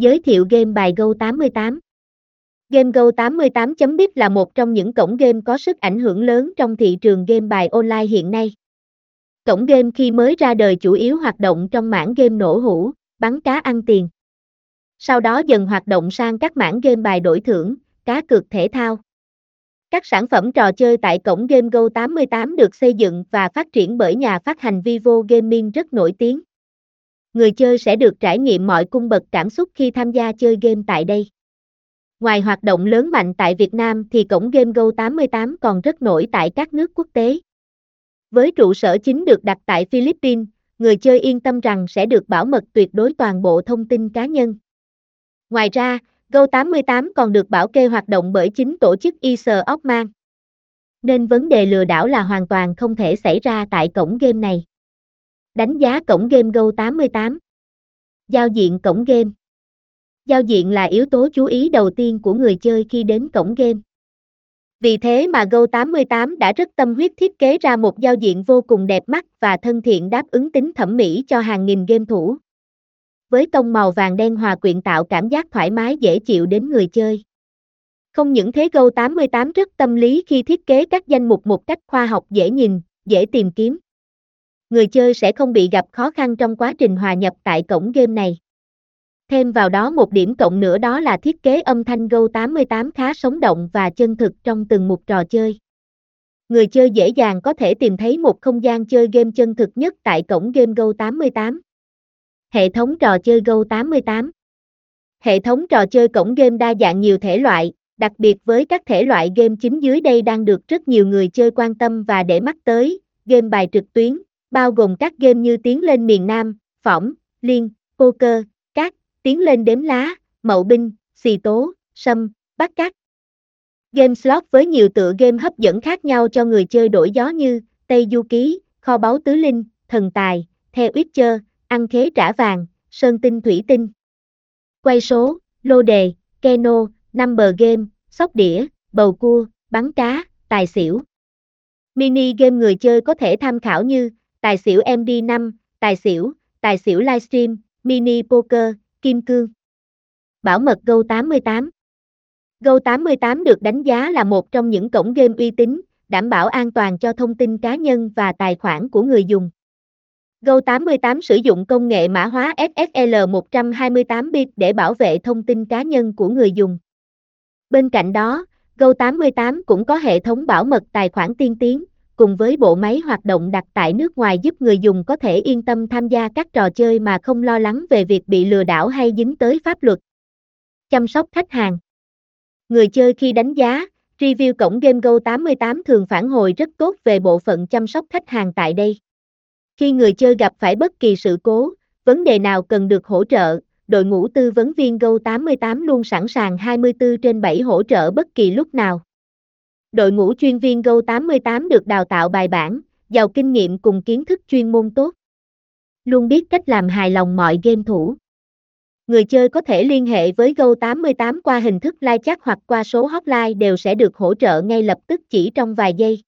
Giới thiệu game bài Go88 Game Go88.biz là một trong những cổng game có sức ảnh hưởng lớn trong thị trường game bài online hiện nay. Cổng game khi mới ra đời chủ yếu hoạt động trong mảng game nổ hũ, bắn cá ăn tiền. Sau đó dần hoạt động sang các mảng game bài đổi thưởng, cá cược thể thao. Các sản phẩm trò chơi tại cổng Game Go 88 được xây dựng và phát triển bởi nhà phát hành Vivo Gaming rất nổi tiếng. Người chơi sẽ được trải nghiệm mọi cung bậc cảm xúc khi tham gia chơi game tại đây. Ngoài hoạt động lớn mạnh tại Việt Nam thì cổng Game Go 88 còn rất nổi tại các nước quốc tế. Với trụ sở chính được đặt tại Philippines, người chơi yên tâm rằng sẽ được bảo mật tuyệt đối toàn bộ thông tin cá nhân. Ngoài ra, Go88 còn được bảo kê hoạt động bởi chính tổ chức Isar Ockman. Nên vấn đề lừa đảo là hoàn toàn không thể xảy ra tại cổng game này. Đánh giá cổng game Go88 Giao diện cổng game Giao diện là yếu tố chú ý đầu tiên của người chơi khi đến cổng game. Vì thế mà Go88 đã rất tâm huyết thiết kế ra một giao diện vô cùng đẹp mắt và thân thiện đáp ứng tính thẩm mỹ cho hàng nghìn game thủ với tông màu vàng đen hòa quyện tạo cảm giác thoải mái dễ chịu đến người chơi. Không những thế Go 88 rất tâm lý khi thiết kế các danh mục một cách khoa học dễ nhìn, dễ tìm kiếm. Người chơi sẽ không bị gặp khó khăn trong quá trình hòa nhập tại cổng game này. Thêm vào đó một điểm cộng nữa đó là thiết kế âm thanh Go 88 khá sống động và chân thực trong từng mục trò chơi. Người chơi dễ dàng có thể tìm thấy một không gian chơi game chân thực nhất tại cổng game Go 88. Hệ thống trò chơi Go88 Hệ thống trò chơi cổng game đa dạng nhiều thể loại, đặc biệt với các thể loại game chính dưới đây đang được rất nhiều người chơi quan tâm và để mắt tới, game bài trực tuyến, bao gồm các game như Tiến lên miền Nam, Phỏng, Liên, Poker, Cát, Tiến lên đếm lá, Mậu binh, Xì tố, Sâm, Bắt cát. Game slot với nhiều tựa game hấp dẫn khác nhau cho người chơi đổi gió như Tây Du Ký, Kho báu Tứ Linh, Thần Tài, theo Witcher, ăn khế trả vàng, sơn tinh thủy tinh. Quay số, lô đề, keno, number game, sóc đĩa, bầu cua, bắn cá, tài xỉu. Mini game người chơi có thể tham khảo như tài xỉu MD5, tài xỉu, tài xỉu livestream, mini poker, kim cương. Bảo mật Go 88 Go 88 được đánh giá là một trong những cổng game uy tín, đảm bảo an toàn cho thông tin cá nhân và tài khoản của người dùng. Go88 sử dụng công nghệ mã hóa SSL 128 bit để bảo vệ thông tin cá nhân của người dùng. Bên cạnh đó, Go88 cũng có hệ thống bảo mật tài khoản tiên tiến, cùng với bộ máy hoạt động đặt tại nước ngoài giúp người dùng có thể yên tâm tham gia các trò chơi mà không lo lắng về việc bị lừa đảo hay dính tới pháp luật. Chăm sóc khách hàng Người chơi khi đánh giá, review cổng game Go88 thường phản hồi rất tốt về bộ phận chăm sóc khách hàng tại đây. Khi người chơi gặp phải bất kỳ sự cố, vấn đề nào cần được hỗ trợ, đội ngũ tư vấn viên Go88 luôn sẵn sàng 24 trên 7 hỗ trợ bất kỳ lúc nào. Đội ngũ chuyên viên Go88 được đào tạo bài bản, giàu kinh nghiệm cùng kiến thức chuyên môn tốt. Luôn biết cách làm hài lòng mọi game thủ. Người chơi có thể liên hệ với Go88 qua hình thức live chat hoặc qua số hotline đều sẽ được hỗ trợ ngay lập tức chỉ trong vài giây.